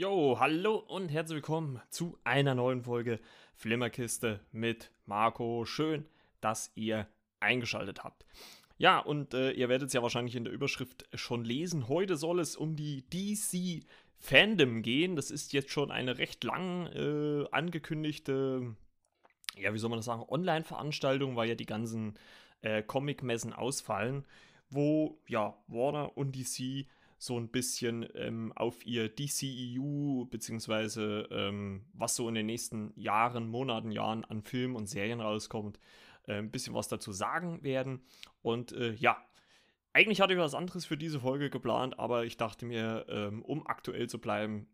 Jo, hallo und herzlich willkommen zu einer neuen Folge Flimmerkiste mit Marco. Schön, dass ihr eingeschaltet habt. Ja, und äh, ihr werdet es ja wahrscheinlich in der Überschrift schon lesen. Heute soll es um die DC Fandom gehen. Das ist jetzt schon eine recht lang äh, angekündigte, ja, wie soll man das sagen, Online-Veranstaltung, weil ja die ganzen äh, Comic-Messen ausfallen, wo ja Warner und DC so ein bisschen ähm, auf ihr DCEU, beziehungsweise ähm, was so in den nächsten Jahren, Monaten, Jahren an Filmen und Serien rauskommt, äh, ein bisschen was dazu sagen werden. Und äh, ja, eigentlich hatte ich was anderes für diese Folge geplant, aber ich dachte mir, ähm, um aktuell zu bleiben,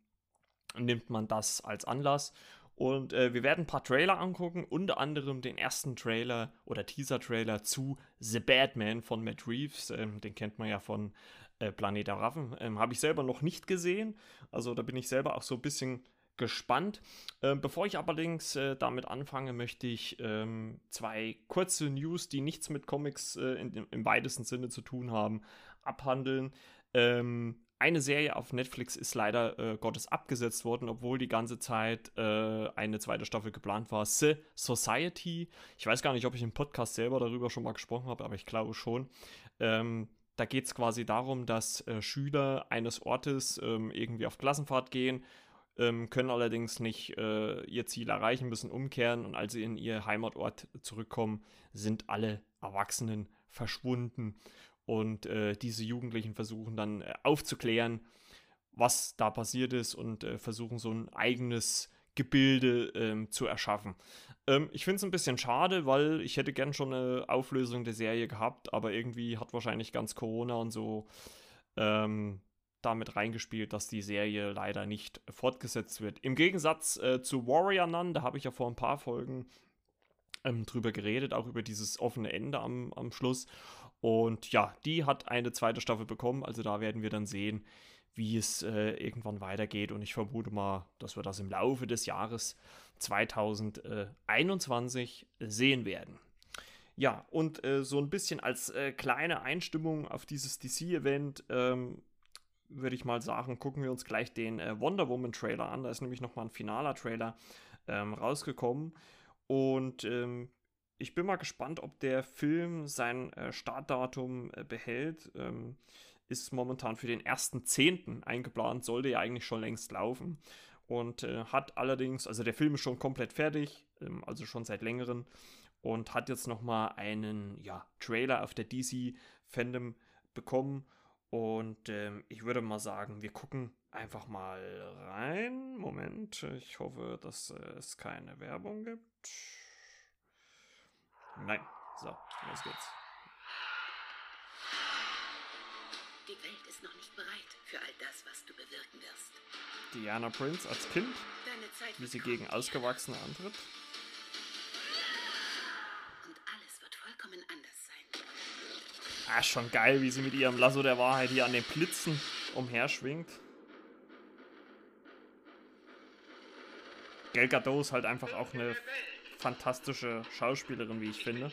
nimmt man das als Anlass. Und äh, wir werden ein paar Trailer angucken, unter anderem den ersten Trailer oder Teaser-Trailer zu The Batman von Matt Reeves. Ähm, den kennt man ja von äh, Planet der Raffen. Ähm, Habe ich selber noch nicht gesehen. Also da bin ich selber auch so ein bisschen gespannt. Ähm, bevor ich allerdings äh, damit anfange, möchte ich ähm, zwei kurze News, die nichts mit Comics äh, in, im weitesten Sinne zu tun haben, abhandeln. Ähm, eine Serie auf Netflix ist leider äh, Gottes abgesetzt worden, obwohl die ganze Zeit äh, eine zweite Staffel geplant war. The Society. Ich weiß gar nicht, ob ich im Podcast selber darüber schon mal gesprochen habe, aber ich glaube schon. Ähm, da geht es quasi darum, dass äh, Schüler eines Ortes ähm, irgendwie auf Klassenfahrt gehen, ähm, können allerdings nicht äh, ihr Ziel erreichen, müssen umkehren und als sie in ihr Heimatort zurückkommen, sind alle Erwachsenen verschwunden. Und äh, diese Jugendlichen versuchen dann äh, aufzuklären, was da passiert ist und äh, versuchen so ein eigenes Gebilde ähm, zu erschaffen. Ähm, ich finde es ein bisschen schade, weil ich hätte gern schon eine Auflösung der Serie gehabt, aber irgendwie hat wahrscheinlich ganz Corona und so ähm, damit reingespielt, dass die Serie leider nicht fortgesetzt wird. Im Gegensatz äh, zu Warrior Nun, da habe ich ja vor ein paar Folgen ähm, drüber geredet, auch über dieses offene Ende am, am Schluss. Und ja, die hat eine zweite Staffel bekommen, also da werden wir dann sehen, wie es äh, irgendwann weitergeht. Und ich vermute mal, dass wir das im Laufe des Jahres 2021 sehen werden. Ja, und äh, so ein bisschen als äh, kleine Einstimmung auf dieses DC-Event ähm, würde ich mal sagen, gucken wir uns gleich den äh, Wonder Woman Trailer an. Da ist nämlich nochmal ein finaler Trailer ähm, rausgekommen. Und ähm, ich bin mal gespannt, ob der Film sein äh, Startdatum äh, behält. Ähm, ist momentan für den 1.10. eingeplant, sollte ja eigentlich schon längst laufen. Und äh, hat allerdings, also der Film ist schon komplett fertig, ähm, also schon seit längerem. Und hat jetzt nochmal einen ja, Trailer auf der DC Fandom bekommen. Und ähm, ich würde mal sagen, wir gucken einfach mal rein. Moment, ich hoffe, dass äh, es keine Werbung gibt. Nein. So, los geht's. Die Welt ist noch nicht bereit für all das, was du bewirken wirst. Diana Prince als Kind, Deine Zeit wie wird sie gegen Ausgewachsene antritt. Und alles wird vollkommen anders sein. Ah, schon geil, wie sie mit ihrem Lasso der Wahrheit hier an den Blitzen umherschwingt. Gal Gadot ist halt einfach auch eine fantastische Schauspielerin, wie ich finde.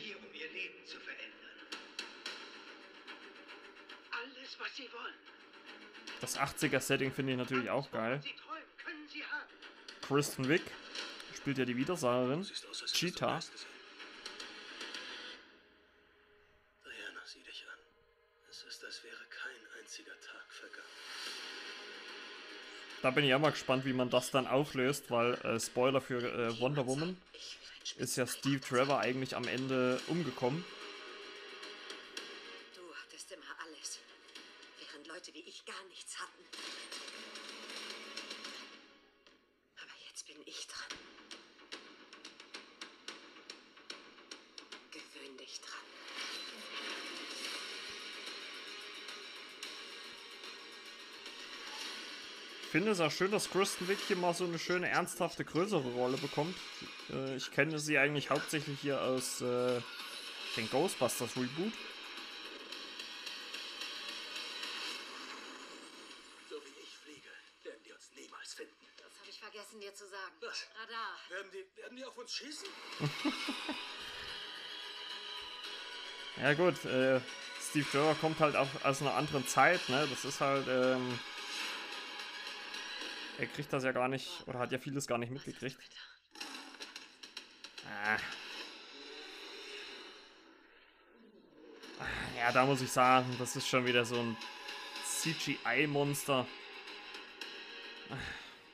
Das 80er-Setting finde ich natürlich auch geil. Kristen Wick spielt ja die Widersacherin. Cheetah. Diana, sieh dich an. Es ist, als wäre kein einziger Tag vergangen. Da bin ich auch mal gespannt, wie man das dann auflöst, weil äh, Spoiler für äh, Wonder Woman ist ja Steve Trevor eigentlich am Ende umgekommen. Finde es auch schön, dass Kristen Wick hier mal so eine schöne, ernsthafte, größere Rolle bekommt. Äh, ich kenne sie eigentlich hauptsächlich hier aus äh, den Ghostbusters Reboot. So wie ich fliege, werden die uns niemals finden. Das habe ich vergessen dir zu sagen. Was? Radar. Werden die, werden die auf uns schießen? Ja gut, äh, Steve Trevor kommt halt auch aus einer anderen Zeit, ne? Das ist halt, ähm, er kriegt das ja gar nicht, oder hat ja vieles gar nicht mitgekriegt. Ah. Ah, Ja, da muss ich sagen, das ist schon wieder so ein CGI-Monster.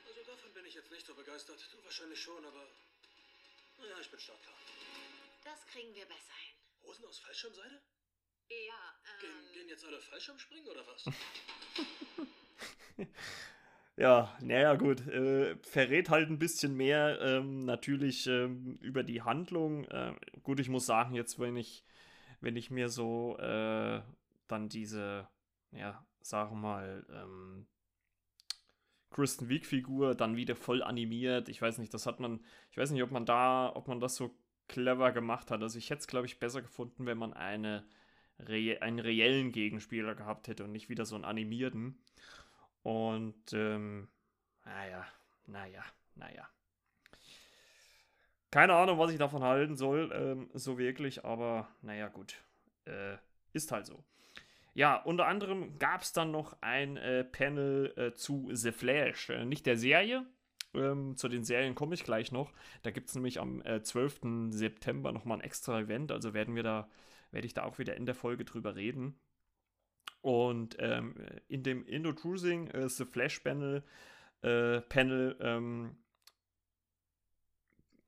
Also davon bin ich jetzt nicht so begeistert. Du wahrscheinlich schon, aber. Naja, ich bin startklar. Das kriegen wir besser hin. Hosen aus Fallschirmseide? Ja, Gehen, ähm, gehen jetzt alle Fallschirmspringen oder was? Ja, naja, gut. Äh, verrät halt ein bisschen mehr ähm, natürlich ähm, über die Handlung. Ähm, gut, ich muss sagen, jetzt, wenn ich, wenn ich mir so äh, dann diese, ja, sagen mal, ähm, Kristen Wiig-Figur dann wieder voll animiert. Ich weiß nicht, das hat man, ich weiß nicht, ob man da, ob man das so clever gemacht hat. Also ich hätte es, glaube ich, besser gefunden, wenn man eine, re einen reellen Gegenspieler gehabt hätte und nicht wieder so einen animierten. Und, ähm, naja, naja, naja. Keine Ahnung, was ich davon halten soll, ähm, so wirklich, aber naja, gut. Äh, ist halt so. Ja, unter anderem gab es dann noch ein äh, Panel äh, zu The Flash. Äh, nicht der Serie. Ähm, zu den Serien komme ich gleich noch. Da gibt es nämlich am äh, 12. September nochmal ein extra Event. Also werden wir da, werde ich da auch wieder in der Folge drüber reden. Und ähm, in dem Introducing äh, The Flash Panel, äh, Panel ähm,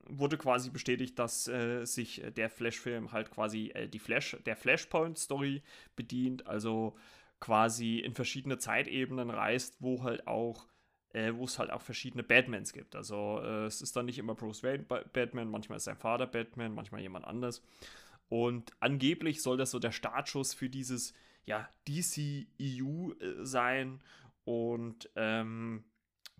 wurde quasi bestätigt, dass äh, sich der Flash-Film halt quasi äh, die Flash, der Flashpoint-Story bedient, also quasi in verschiedene Zeitebenen reist, wo halt auch äh, wo es halt auch verschiedene Batmans gibt. Also äh, es ist dann nicht immer Bruce Wayne Ba- Batman, manchmal ist sein Vater Batman, manchmal jemand anders. Und angeblich soll das so der Startschuss für dieses ja, DCEU äh, sein. Und ähm,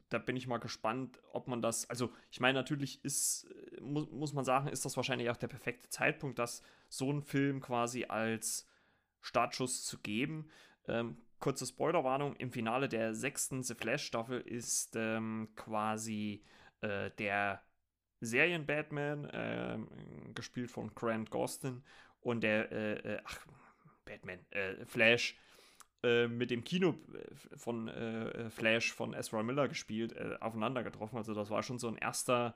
da bin ich mal gespannt, ob man das. Also, ich meine, natürlich ist, äh, muss, muss man sagen, ist das wahrscheinlich auch der perfekte Zeitpunkt, das so einen Film quasi als Startschuss zu geben. Ähm, kurze Spoilerwarnung: Im Finale der sechsten The Flash-Staffel ist ähm, quasi äh, der Serien-Batman, ähm, gespielt von Grant Gustin, und der, äh, äh, ach, Batman, äh, Flash, äh, mit dem Kino äh, von äh, Flash von Ezra Miller gespielt, äh, aufeinander getroffen. Also das war schon so ein erster,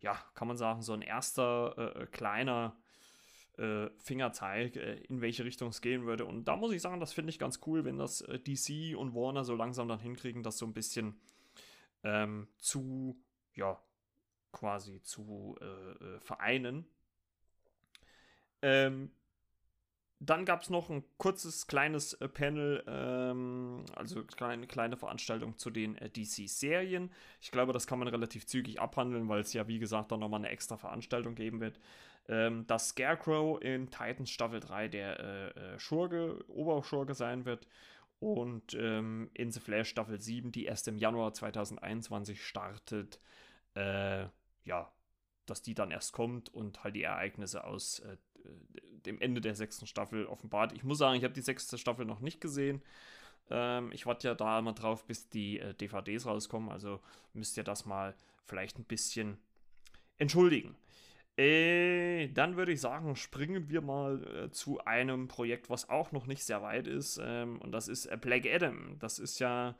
ja, kann man sagen, so ein erster äh, äh, kleiner äh, Fingerzeig, äh, in welche Richtung es gehen würde. Und da muss ich sagen, das finde ich ganz cool, wenn das äh, DC und Warner so langsam dann hinkriegen, das so ein bisschen ähm, zu, ja, quasi zu äh, äh, vereinen. Ähm, dann gab es noch ein kurzes kleines äh, Panel, ähm, also eine kleine Veranstaltung zu den äh, DC-Serien. Ich glaube, das kann man relativ zügig abhandeln, weil es ja, wie gesagt, dann nochmal eine extra Veranstaltung geben wird. Ähm, dass Scarecrow in Titans Staffel 3 der äh, äh, Schurke, Oberschurke sein wird. Und ähm, in The Flash Staffel 7, die erst im Januar 2021 startet, äh, ja, dass die dann erst kommt und halt die Ereignisse aus äh, dem Ende der sechsten Staffel offenbart. Ich muss sagen, ich habe die sechste Staffel noch nicht gesehen. Ähm, ich warte ja da immer drauf, bis die äh, DVDs rauskommen. Also müsst ihr das mal vielleicht ein bisschen entschuldigen. Äh, dann würde ich sagen, springen wir mal äh, zu einem Projekt, was auch noch nicht sehr weit ist. Ähm, und das ist äh, Black Adam. Das ist ja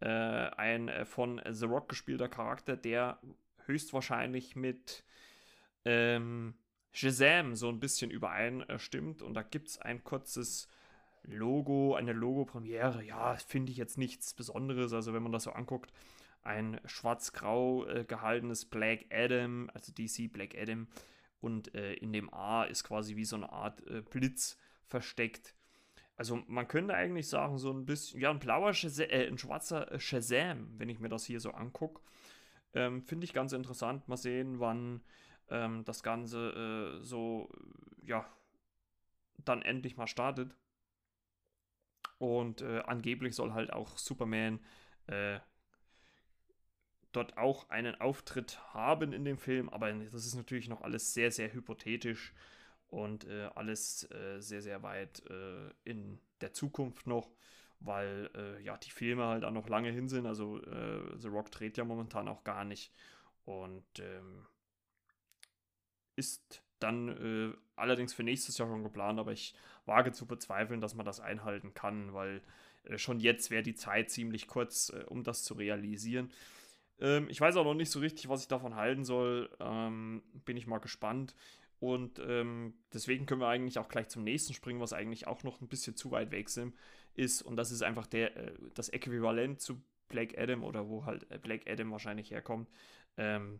äh, ein äh, von The Rock gespielter Charakter, der höchstwahrscheinlich mit ähm, Shazam so ein bisschen übereinstimmt. Und da gibt es ein kurzes Logo, eine Logo-Premiere. Ja, finde ich jetzt nichts Besonderes. Also, wenn man das so anguckt, ein schwarz-grau äh, gehaltenes Black Adam, also DC Black Adam. Und äh, in dem A ist quasi wie so eine Art äh, Blitz versteckt. Also man könnte eigentlich sagen, so ein bisschen, ja, ein blauer Shazam, äh, ein schwarzer Shazam, wenn ich mir das hier so angucke. Ähm, Finde ich ganz interessant. Mal sehen, wann ähm, das Ganze äh, so, ja, dann endlich mal startet. Und äh, angeblich soll halt auch Superman äh, dort auch einen Auftritt haben in dem Film, aber das ist natürlich noch alles sehr, sehr hypothetisch und äh, alles äh, sehr, sehr weit äh, in der Zukunft noch, weil äh, ja die Filme halt auch noch lange hin sind. Also äh, The Rock dreht ja momentan auch gar nicht und ähm, ist dann äh, allerdings für nächstes Jahr schon geplant, aber ich wage zu bezweifeln, dass man das einhalten kann, weil äh, schon jetzt wäre die Zeit ziemlich kurz, äh, um das zu realisieren. Ähm, ich weiß auch noch nicht so richtig, was ich davon halten soll. Ähm, bin ich mal gespannt. Und ähm, deswegen können wir eigentlich auch gleich zum nächsten springen, was eigentlich auch noch ein bisschen zu weit weg ist. Und das ist einfach der, äh, das Äquivalent zu Black Adam oder wo halt äh, Black Adam wahrscheinlich herkommt. Ähm,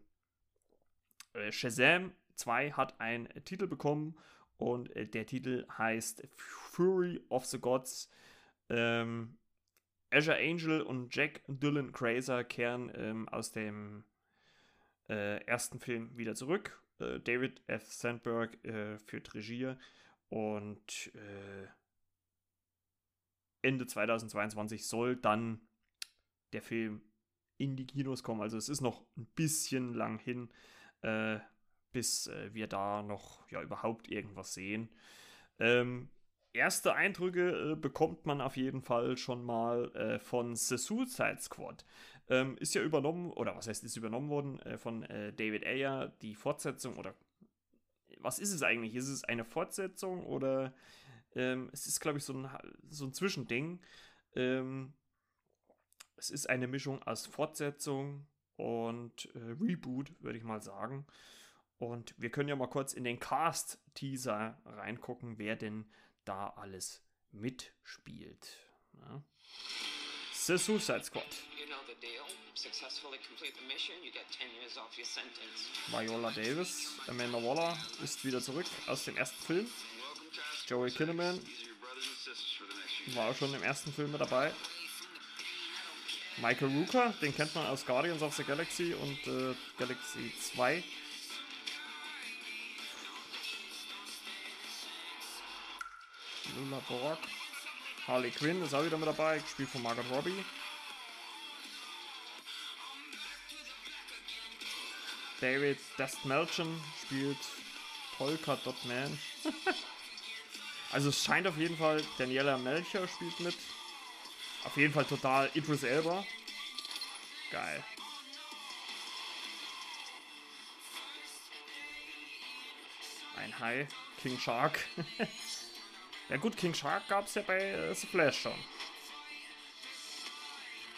äh, Shazam 2 hat einen Titel bekommen und äh, der Titel heißt Fury of the Gods. Ähm, Azure Angel und Jack Dylan Grazer kehren ähm, aus dem äh, ersten Film wieder zurück. Äh, David F. Sandberg äh, führt Regie und äh, Ende 2022 soll dann der Film in die Kinos kommen. Also es ist noch ein bisschen lang hin, äh, bis äh, wir da noch ja überhaupt irgendwas sehen. Ähm, erste Eindrücke äh, bekommt man auf jeden Fall schon mal äh, von The Suicide Squad. Ähm, ist ja übernommen, oder was heißt, ist übernommen worden äh, von äh, David Ayer, die Fortsetzung, oder was ist es eigentlich? Ist es eine Fortsetzung oder ähm, es ist, glaube ich, so ein, so ein Zwischending. Ähm, es ist eine Mischung aus Fortsetzung und äh, Reboot, würde ich mal sagen. Und wir können ja mal kurz in den Cast-Teaser reingucken, wer denn da alles mitspielt. Ja. The Suicide Squad. Viola Davis, Amanda Waller ist wieder zurück aus dem ersten Film. Joey Kinnaman war auch schon im ersten Film mit dabei. Michael Rooker, den kennt man aus Guardians of the Galaxy und äh, Galaxy 2. Lula Borg. Harley Quinn ist auch wieder mit dabei, gespielt von Margot Robbie. David Dastmalchian spielt Polka Dot Man. also es scheint auf jeden Fall, Daniela Melcher spielt mit. Auf jeden Fall total Idris Elba. Geil. Ein Hai. King Shark. ja gut, King Shark gab es ja bei äh, The Flash schon.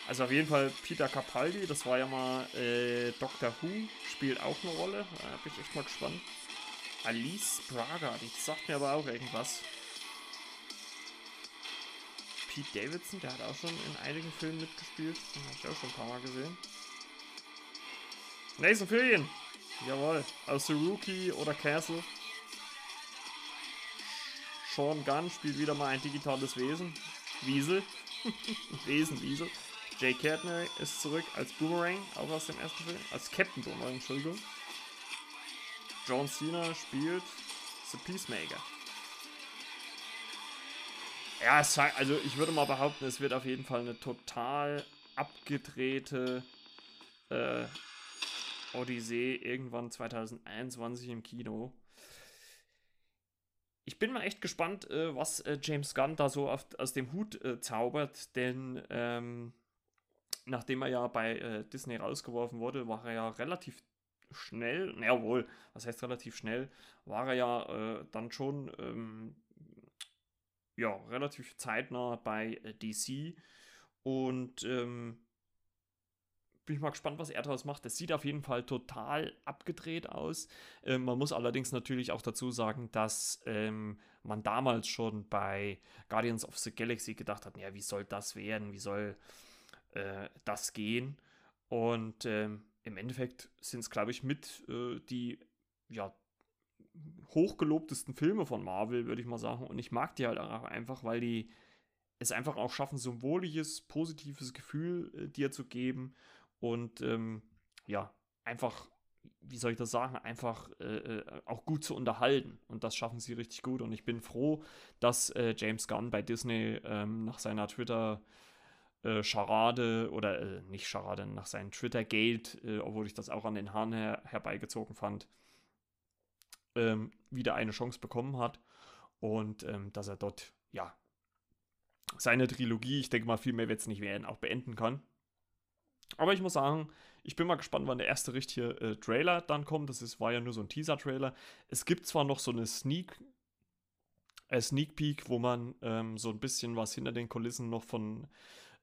Also auf jeden Fall Peter Capaldi, das war ja mal äh, Doctor Who, spielt auch eine Rolle. Da bin ich echt mal gespannt. Alice Braga, die sagt mir aber auch irgendwas. Pete Davidson, der hat auch schon in einigen Filmen mitgespielt. Den habe ich auch schon ein paar Mal gesehen. Nathan Fillion, jawohl, aus The Rookie oder Castle. Sean Gunn spielt wieder mal ein digitales Wesen. Wiesel. Wesen, Wiesel. Jay Cadney ist zurück als Boomerang, auch aus dem ersten Film. Als Captain Boomerang, Entschuldigung. John Cena spielt The Peacemaker. Ja, also ich würde mal behaupten, es wird auf jeden Fall eine total abgedrehte äh, Odyssee irgendwann 2021 im Kino. Ich bin mal echt gespannt, äh, was äh, James Gunn da so auf, aus dem Hut äh, zaubert, denn ähm, nachdem er ja bei äh, Disney rausgeworfen wurde, war er ja relativ schnell, naja wohl, was heißt relativ schnell, war er ja äh, dann schon ähm, ja, relativ zeitnah bei äh, DC. Und ähm, bin ich mal gespannt, was er daraus macht. Das sieht auf jeden Fall total abgedreht aus. Ähm, man muss allerdings natürlich auch dazu sagen, dass ähm, man damals schon bei Guardians of the Galaxy gedacht hat, ja, wie soll das werden? Wie soll äh, das gehen? Und ähm, im Endeffekt sind es, glaube ich, mit äh, die ja, hochgelobtesten Filme von Marvel, würde ich mal sagen. Und ich mag die halt auch einfach, weil die es einfach auch schaffen, symbolisches, positives Gefühl äh, dir zu geben. Und ähm, ja, einfach, wie soll ich das sagen, einfach äh, äh, auch gut zu unterhalten. Und das schaffen sie richtig gut. Und ich bin froh, dass äh, James Gunn bei Disney ähm, nach seiner Twitter- äh, Charade oder äh, nicht Charade, nach seinem Twitter-Gate, obwohl ich das auch an den Haaren her herbeigezogen fand, ähm, wieder eine Chance bekommen hat und ähm, dass er dort, ja, seine Trilogie, ich denke mal, viel mehr wird es nicht werden, auch beenden kann. Aber ich muss sagen, ich bin mal gespannt, wann der erste richtige äh, Trailer dann kommt. Das ist, war ja nur so ein Teaser-Trailer. Es gibt zwar noch so eine Sneak, äh, Sneak Peek, wo man ähm, so ein bisschen was hinter den Kulissen noch von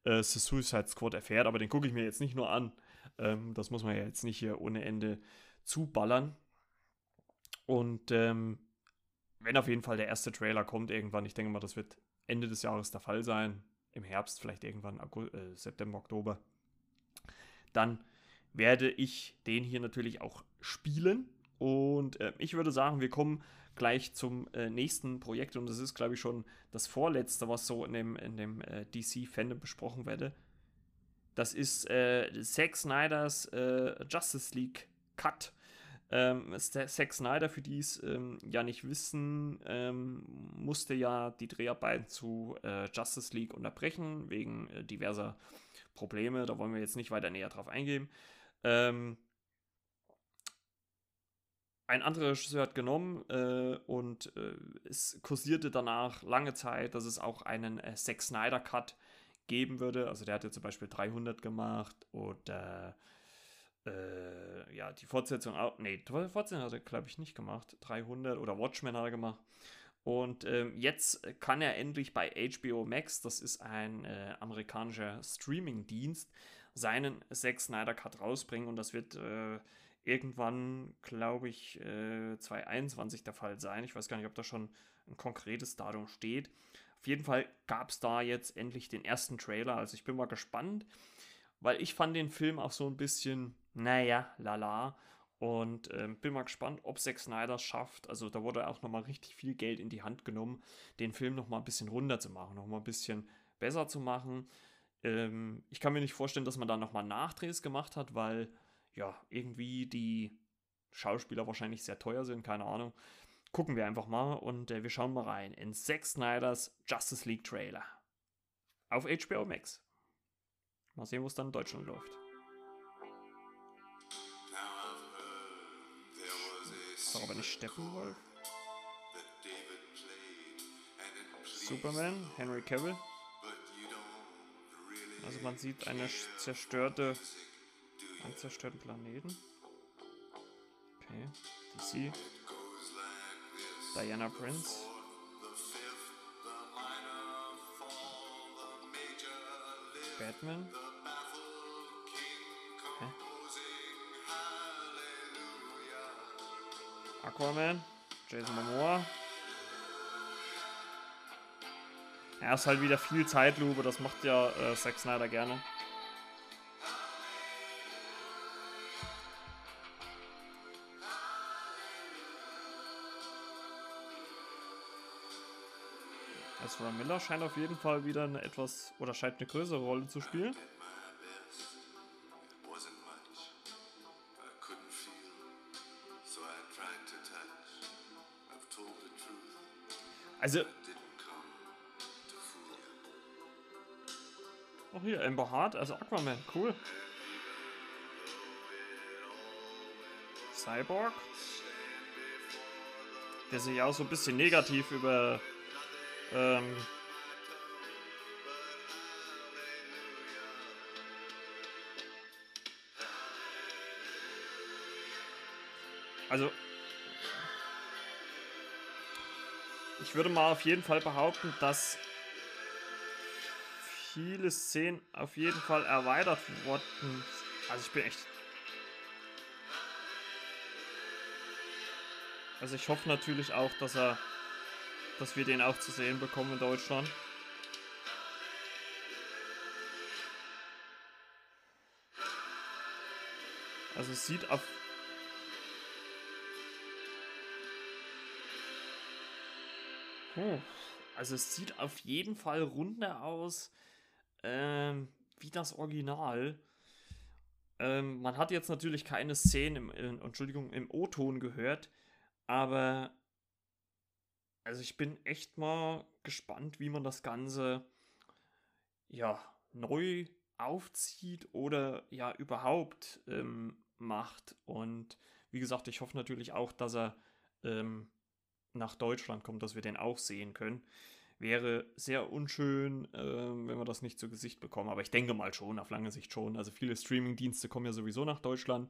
äh, The Suicide Squad erfährt. Aber den gucke ich mir jetzt nicht nur an. Ähm, das muss man ja jetzt nicht hier ohne Ende zuballern. Und ähm, wenn auf jeden Fall der erste Trailer kommt irgendwann, ich denke mal, das wird Ende des Jahres der Fall sein, im Herbst, vielleicht irgendwann äh, September, Oktober, dann werde ich den hier natürlich auch spielen. Und äh, ich würde sagen, wir kommen gleich zum äh, nächsten Projekt und das ist, glaube ich, schon das vorletzte, was so in dem, in dem äh, DC-Fandom besprochen werde. Das ist äh, Zack Snyders äh, Justice League Cut. Ähm, Zack Snyder, für die es ähm, ja nicht wissen, ähm, musste ja die Dreharbeiten zu äh, Justice League unterbrechen, wegen äh, diverser Probleme. Da wollen wir jetzt nicht weiter näher drauf eingehen. Ähm, ein anderer Regisseur hat genommen äh, und äh, es kursierte danach lange Zeit, dass es auch einen äh, Zack Snyder Cut geben würde. Also der hat ja zum Beispiel 300 gemacht oder äh, ja, die Fortsetzung auch, nee, die Fortsetzung hat er glaube ich nicht gemacht. 300 oder Watchmen hat er gemacht. Und ähm, jetzt kann er endlich bei HBO Max, das ist ein äh, amerikanischer Streaming-Dienst, seinen Zack Snyder Cut rausbringen und das wird äh, irgendwann, glaube ich, äh, 2021 der Fall sein. Ich weiß gar nicht, ob da schon ein konkretes Datum steht. Auf jeden Fall gab es da jetzt endlich den ersten Trailer. Also ich bin mal gespannt, weil ich fand den Film auch so ein bisschen, naja, lala. Und ähm, bin mal gespannt, ob Zack Snyder schafft. Also da wurde auch nochmal richtig viel Geld in die Hand genommen, den Film nochmal ein bisschen runter zu machen, nochmal ein bisschen besser zu machen. Ähm, ich kann mir nicht vorstellen, dass man da nochmal Nachdrehs gemacht hat, weil ja, irgendwie die Schauspieler wahrscheinlich sehr teuer sind, keine Ahnung. Gucken wir einfach mal und äh, wir schauen mal rein in Zack Snyders Justice League Trailer. Auf HBO Max. Mal sehen, wo es dann in Deutschland läuft. Ist doch aber nicht Steppenwolf. Superman, Henry Cavill. Also man sieht eine zerstörte einen zerstörten Planeten. Okay. DC. Diana Prince. Batman. Aquaman. Jason Momoa. Er ist halt wieder viel Zeitlupe, das macht ja äh, Zack Snyder gerne. Ezra Miller scheint auf jeden Fall wieder eine etwas oder scheint eine größere Rolle zu spielen. Also. Auch hier, Amber Hart, also Aquaman, cool. Cyborg. Der sich auch so ein bisschen negativ über ähm, also, ich würde mal auf jeden Fall behaupten, dass viele Szenen auf jeden Fall erweitert wurden. Also ich bin echt. Also ich hoffe natürlich auch, dass er dass wir den auch zu sehen bekommen in Deutschland. Also es sieht auf hm. Also es sieht auf jeden Fall runder aus ähm, wie das Original. Ähm, man hat jetzt natürlich keine Szenen im, in, Entschuldigung, im O-Ton gehört, aber also ich bin echt mal gespannt, wie man das Ganze ja neu aufzieht oder ja überhaupt ähm, macht. Und wie gesagt, ich hoffe natürlich auch, dass er ähm, nach Deutschland kommt, dass wir den auch sehen können. Wäre sehr unschön, äh, wenn wir das nicht zu Gesicht bekommen. Aber ich denke mal schon, auf lange Sicht schon. Also viele Streaming-Dienste kommen ja sowieso nach Deutschland.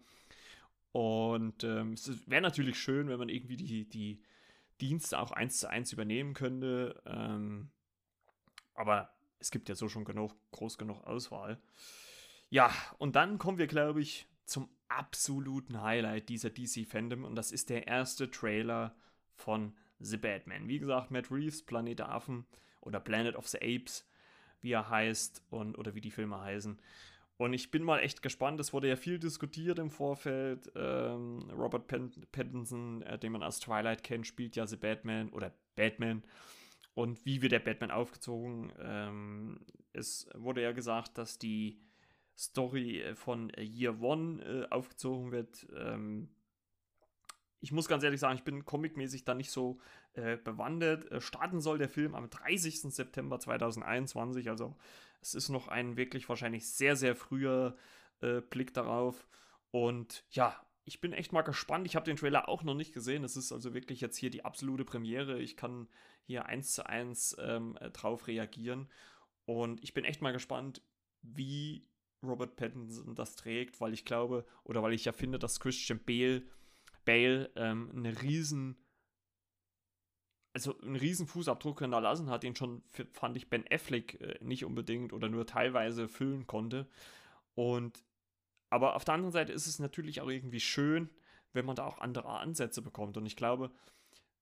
Und ähm, es wäre natürlich schön, wenn man irgendwie die, die Dienste auch eins zu eins übernehmen könnte. Ähm, aber es gibt ja so schon genug, groß genug Auswahl. Ja, und dann kommen wir, glaube ich, zum absoluten Highlight dieser DC-Fandom und das ist der erste Trailer von The Batman. Wie gesagt, Matt Reeves, Planet der Affen oder Planet of the Apes, wie er heißt und oder wie die Filme heißen. Und ich bin mal echt gespannt. Es wurde ja viel diskutiert im Vorfeld. Ähm, Robert Pattinson, äh, den man als Twilight kennt, spielt ja The Batman oder Batman. Und wie wird der Batman aufgezogen? Ähm, es wurde ja gesagt, dass die Story äh, von Year One äh, aufgezogen wird. Ähm, ich muss ganz ehrlich sagen, ich bin comicmäßig da nicht so äh, bewandert. Äh, starten soll der Film am 30. September 2021, also es ist noch ein wirklich wahrscheinlich sehr, sehr früher äh, Blick darauf. Und ja, ich bin echt mal gespannt. Ich habe den Trailer auch noch nicht gesehen. Es ist also wirklich jetzt hier die absolute Premiere. Ich kann hier eins zu eins ähm, drauf reagieren. Und ich bin echt mal gespannt, wie Robert Pattinson das trägt, weil ich glaube, oder weil ich ja finde, dass Christian Bale, Bale ähm, eine riesen also einen riesen Fußabdruck hinterlassen hat, den schon, fand ich, Ben Affleck äh, nicht unbedingt oder nur teilweise füllen konnte. Und aber auf der anderen Seite ist es natürlich auch irgendwie schön, wenn man da auch andere Ansätze bekommt. Und ich glaube,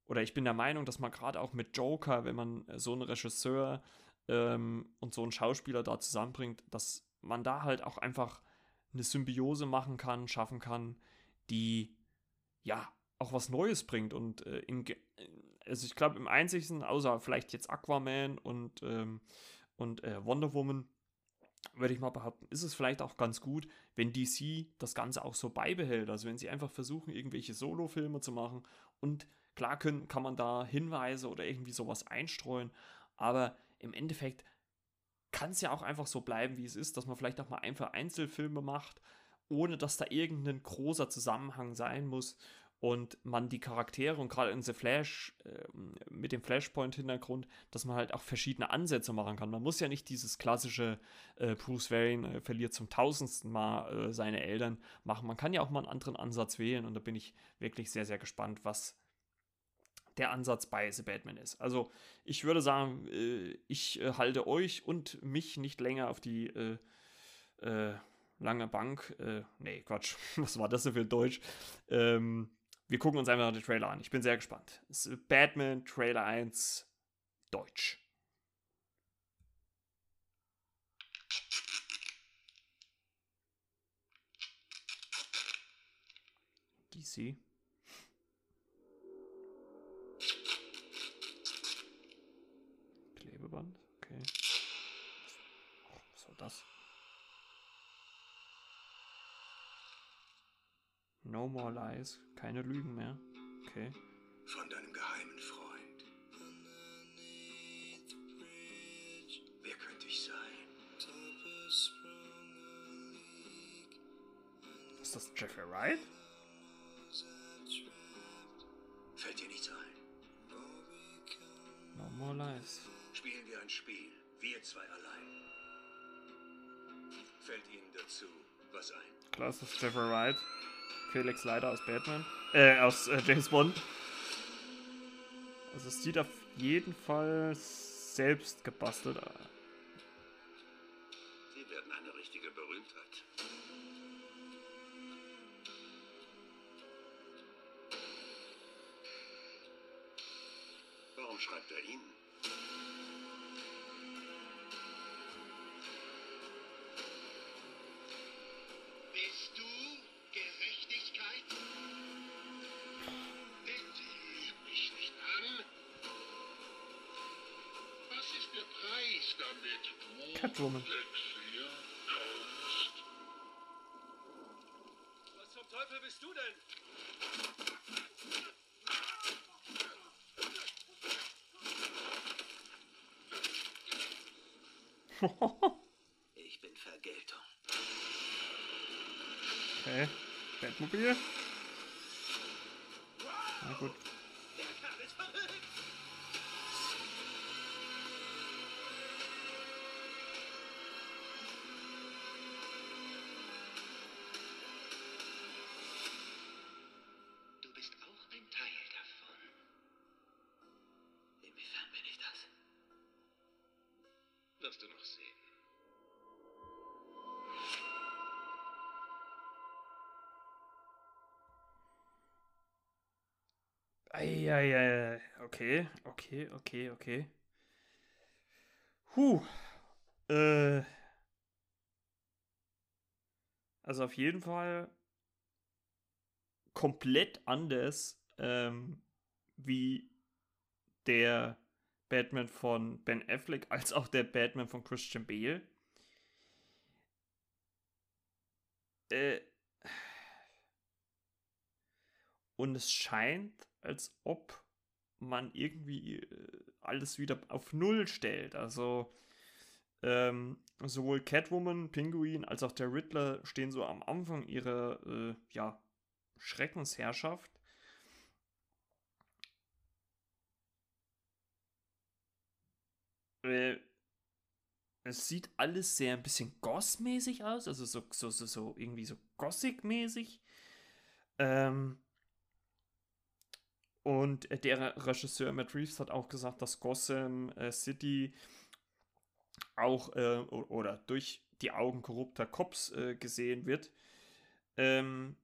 oder ich bin der Meinung, dass man gerade auch mit Joker, wenn man so einen Regisseur ähm, und so einen Schauspieler da zusammenbringt, dass man da halt auch einfach eine Symbiose machen kann, schaffen kann, die ja auch was Neues bringt. Und äh, in, also ich glaube im einzigen, außer vielleicht jetzt Aquaman und, ähm, und äh, Wonder Woman, würde ich mal behaupten, ist es vielleicht auch ganz gut, wenn DC das Ganze auch so beibehält. Also wenn sie einfach versuchen, irgendwelche Solo-Filme zu machen. Und klar können, kann man da Hinweise oder irgendwie sowas einstreuen, aber im Endeffekt kann es ja auch einfach so bleiben, wie es ist, dass man vielleicht auch mal einfach Einzelfilme macht, ohne dass da irgendein großer Zusammenhang sein muss und man die Charaktere und gerade in The Flash äh, mit dem Flashpoint-Hintergrund, dass man halt auch verschiedene Ansätze machen kann. Man muss ja nicht dieses klassische äh, Bruce Wayne äh, verliert zum tausendsten Mal äh, seine Eltern machen. Man kann ja auch mal einen anderen Ansatz wählen und da bin ich wirklich sehr, sehr gespannt, was der Ansatz bei The Batman ist. Also ich würde sagen, äh, ich äh, halte euch und mich nicht länger auf die lange Bank. nee, Quatsch, was war das denn für Deutsch? Ähm, wir gucken uns einfach den Trailer an. Ich bin sehr gespannt. Batman Trailer 1 Deutsch. DC. Klebeband, okay. Was war das? No more lies. Keine Lügen mehr. Okay. Von deinem geheimen Freund. Wer könnte ich sein? Ist das Jeffrey Wright? Fällt dir nichts ein? No more lies. Spielen wir ein Spiel. Wir zwei allein. Fällt Ihnen dazu was ein? Klar, ist das Jeffrey Wright. Felix Leiter aus Batman. Äh, aus äh, James Bond. Also es sieht auf jeden Fall selbst gebastelt Catwoman. Was zum Teufel bist du denn? Ich bin Vergeltung. Okay. Batmobil. Eieiei. Okay, okay, okay, okay. Huh. Äh. Also auf jeden Fall komplett anders ähm, wie der Batman von Ben Affleck als auch der Batman von Christian Bale. Äh, und es scheint, als ob man irgendwie äh, alles wieder auf Null stellt. Also ähm, sowohl Catwoman, Pinguin als auch der Riddler stehen so am Anfang ihrer äh, ja, Schreckensherrschaft. Äh, es sieht alles sehr ein bisschen Goss-mäßig aus, also so, so, so, so irgendwie so Gothic-mäßig. Ähm, und der Regisseur Matt Reeves hat auch gesagt, dass Gotham äh, City auch äh, oder durch die Augen korrupter Cops äh, gesehen wird. Ähm,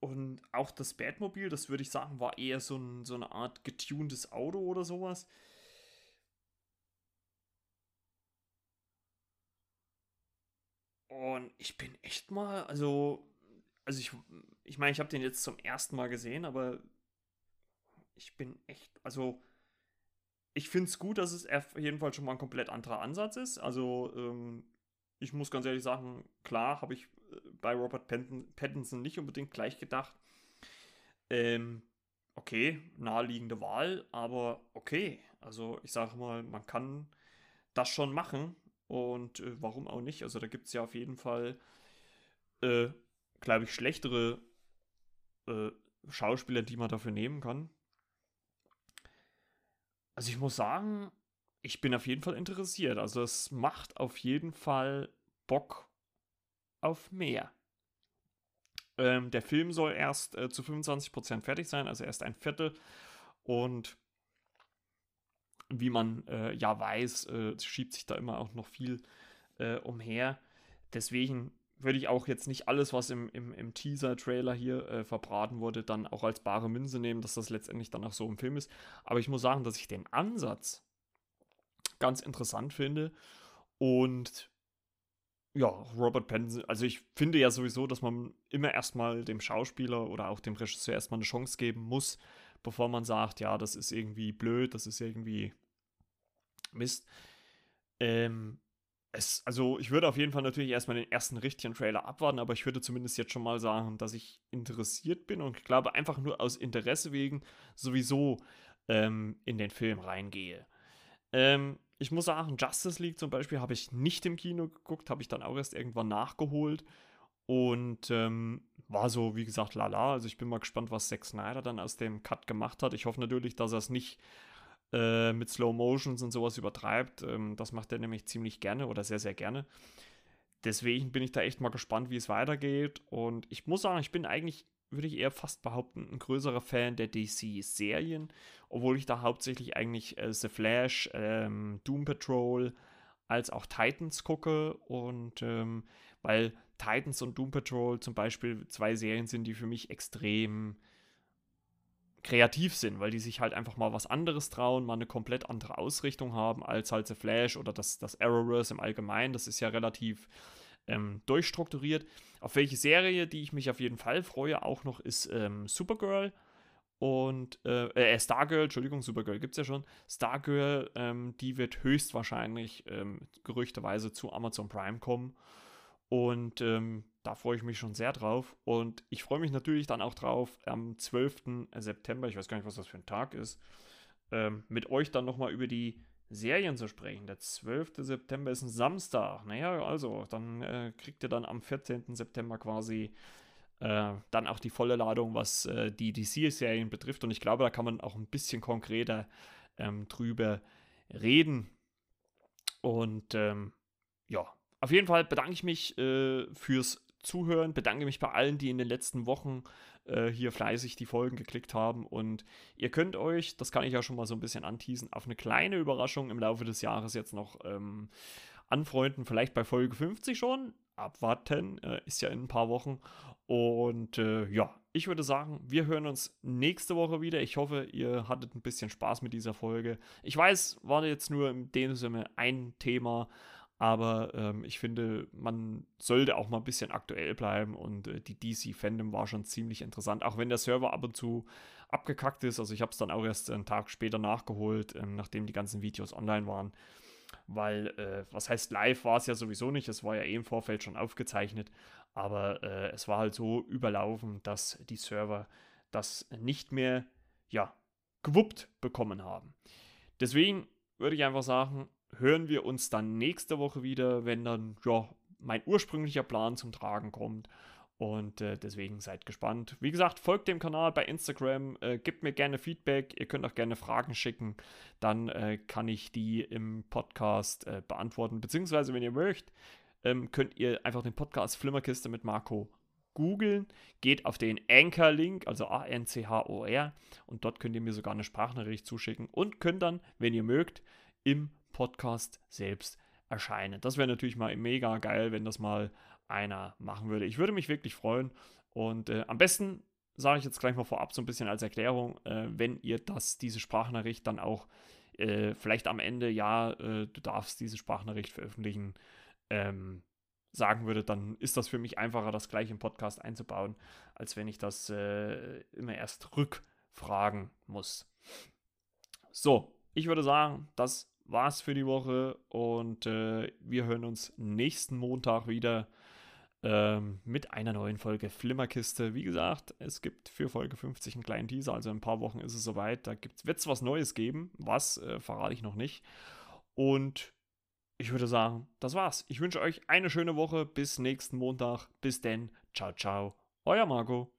und auch das Batmobil, das würde ich sagen, war eher so, ein, so eine Art getuntes Auto oder sowas. Und ich bin echt mal, also, also ich, ich meine, ich habe den jetzt zum ersten Mal gesehen, aber ich bin echt, also, ich finde es gut, dass es auf jeden Fall schon mal ein komplett anderer Ansatz ist. Also, ähm, ich muss ganz ehrlich sagen, klar habe ich äh, bei Robert Pattinson nicht unbedingt gleich gedacht. Ähm, okay, naheliegende Wahl, aber okay. Also, ich sage mal, man kann das schon machen und äh, warum auch nicht? Also, da gibt es ja auf jeden Fall, äh, glaube ich, schlechtere äh, Schauspieler, die man dafür nehmen kann. Also ich muss sagen, ich bin auf jeden Fall interessiert. Also es macht auf jeden Fall Bock auf mehr. Ähm, der Film soll erst äh, zu 25% fertig sein, also erst ein Viertel. Und wie man äh, ja weiß, äh, schiebt sich da immer auch noch viel äh, umher. Deswegen würde ich auch jetzt nicht alles, was im, im, im Teaser-Trailer hier äh, verbraten wurde, dann auch als bare Münze nehmen, dass das letztendlich dann auch so im Film ist. Aber ich muss sagen, dass ich den Ansatz ganz interessant finde. Und ja, Robert Pattinson, also ich finde ja sowieso, dass man immer erstmal dem Schauspieler oder auch dem Regisseur erstmal eine Chance geben muss, bevor man sagt, ja, das ist irgendwie blöd, das ist irgendwie Mist. Ähm, es, also ich würde auf jeden Fall natürlich erstmal den ersten richtigen Trailer abwarten, aber ich würde zumindest jetzt schon mal sagen, dass ich interessiert bin und ich glaube einfach nur aus Interesse wegen sowieso ähm, in den Film reingehe. Ähm, ich muss sagen, Justice League zum Beispiel habe ich nicht im Kino geguckt, habe ich dann auch erst irgendwann nachgeholt und ähm, war so, wie gesagt, lala. Also ich bin mal gespannt, was Zack Snyder dann aus dem Cut gemacht hat. Ich hoffe natürlich, dass er es nicht äh, mit Slow Motions und sowas übertreibt. Ähm, das macht er nämlich ziemlich gerne oder sehr, sehr gerne. Deswegen bin ich da echt mal gespannt, wie es weitergeht. Und ich muss sagen, ich bin eigentlich, würde ich eher fast behaupten, ein größerer Fan der DC-Serien, obwohl ich da hauptsächlich eigentlich äh, The Flash, ähm, Doom Patrol als auch Titans gucke. Und ähm, weil Titans und Doom Patrol zum Beispiel zwei Serien sind, die für mich extrem kreativ sind, weil die sich halt einfach mal was anderes trauen, mal eine komplett andere Ausrichtung haben als halt The Flash oder das, das Arrowverse im Allgemeinen. Das ist ja relativ ähm, durchstrukturiert. Auf welche Serie, die ich mich auf jeden Fall freue, auch noch ist ähm, Supergirl und äh, äh, Stargirl, Entschuldigung, Supergirl gibt es ja schon. Stargirl, ähm, die wird höchstwahrscheinlich ähm, gerüchteweise zu Amazon Prime kommen. Und ähm, da freue ich mich schon sehr drauf. Und ich freue mich natürlich dann auch drauf, am 12. September, ich weiß gar nicht, was das für ein Tag ist, ähm, mit euch dann nochmal über die Serien zu sprechen. Der 12. September ist ein Samstag. Naja, also, dann äh, kriegt ihr dann am 14. September quasi äh, dann auch die volle Ladung, was äh, die DC-Serien betrifft. Und ich glaube, da kann man auch ein bisschen konkreter ähm, drüber reden. Und ähm, ja, auf jeden Fall bedanke ich mich äh, fürs Zuhören, bedanke mich bei allen, die in den letzten Wochen äh, hier fleißig die Folgen geklickt haben. Und ihr könnt euch, das kann ich ja schon mal so ein bisschen anteasen, auf eine kleine Überraschung im Laufe des Jahres jetzt noch ähm, anfreunden. Vielleicht bei Folge 50 schon. Abwarten, äh, ist ja in ein paar Wochen. Und äh, ja, ich würde sagen, wir hören uns nächste Woche wieder. Ich hoffe, ihr hattet ein bisschen Spaß mit dieser Folge. Ich weiß, war jetzt nur in dem Sinne ein Thema, aber ähm, ich finde, man sollte auch mal ein bisschen aktuell bleiben und äh, die DC-Fandom war schon ziemlich interessant, auch wenn der Server ab und zu abgekackt ist. Also ich habe es dann auch erst einen Tag später nachgeholt, ähm, nachdem die ganzen Videos online waren. Weil, äh, was heißt live war es ja sowieso nicht, es war ja eh im Vorfeld schon aufgezeichnet, aber äh, es war halt so überlaufen, dass die Server das nicht mehr, ja, gewuppt bekommen haben. Deswegen würde ich einfach sagen, hören wir uns dann nächste Woche wieder, wenn dann, ja, mein ursprünglicher Plan zum Tragen kommt. Und äh, deswegen seid gespannt. Wie gesagt, folgt dem Kanal bei Instagram, äh, gebt mir gerne Feedback. Ihr könnt auch gerne Fragen schicken. Dann äh, kann ich die im Podcast äh, beantworten. Beziehungsweise, wenn ihr möchtet, ähm, könnt ihr einfach den Podcast Flimmerkiste mit Marco googeln. Geht auf den Anchor-Link, also A-N-C-H-O-R. Und dort könnt ihr mir sogar eine Sprachnachricht zuschicken und könnt dann, wenn ihr mögt, im Podcast selbst erscheinen. Das wäre natürlich mal mega geil, wenn das mal einer machen würde. Ich würde mich wirklich freuen. Und äh, am besten sage ich jetzt gleich mal vorab so ein bisschen als Erklärung, äh, wenn ihr das, diese Sprachnachricht dann auch äh, vielleicht am Ende, ja, äh, du darfst diese Sprachnachricht veröffentlichen, ähm, sagen würde, dann ist das für mich einfacher, das gleich im Podcast einzubauen, als wenn ich das äh, immer erst rückfragen muss. So, ich würde sagen, das war's für die Woche und äh, wir hören uns nächsten Montag wieder ähm, mit einer neuen Folge Flimmerkiste. Wie gesagt, es gibt für Folge 50 einen kleinen Teaser, also in ein paar Wochen ist es soweit. Da wird es was Neues geben. Was äh, verrate ich noch nicht. Und ich würde sagen, das war's. Ich wünsche euch eine schöne Woche. Bis nächsten Montag. Bis denn. Ciao, ciao. Euer Marco.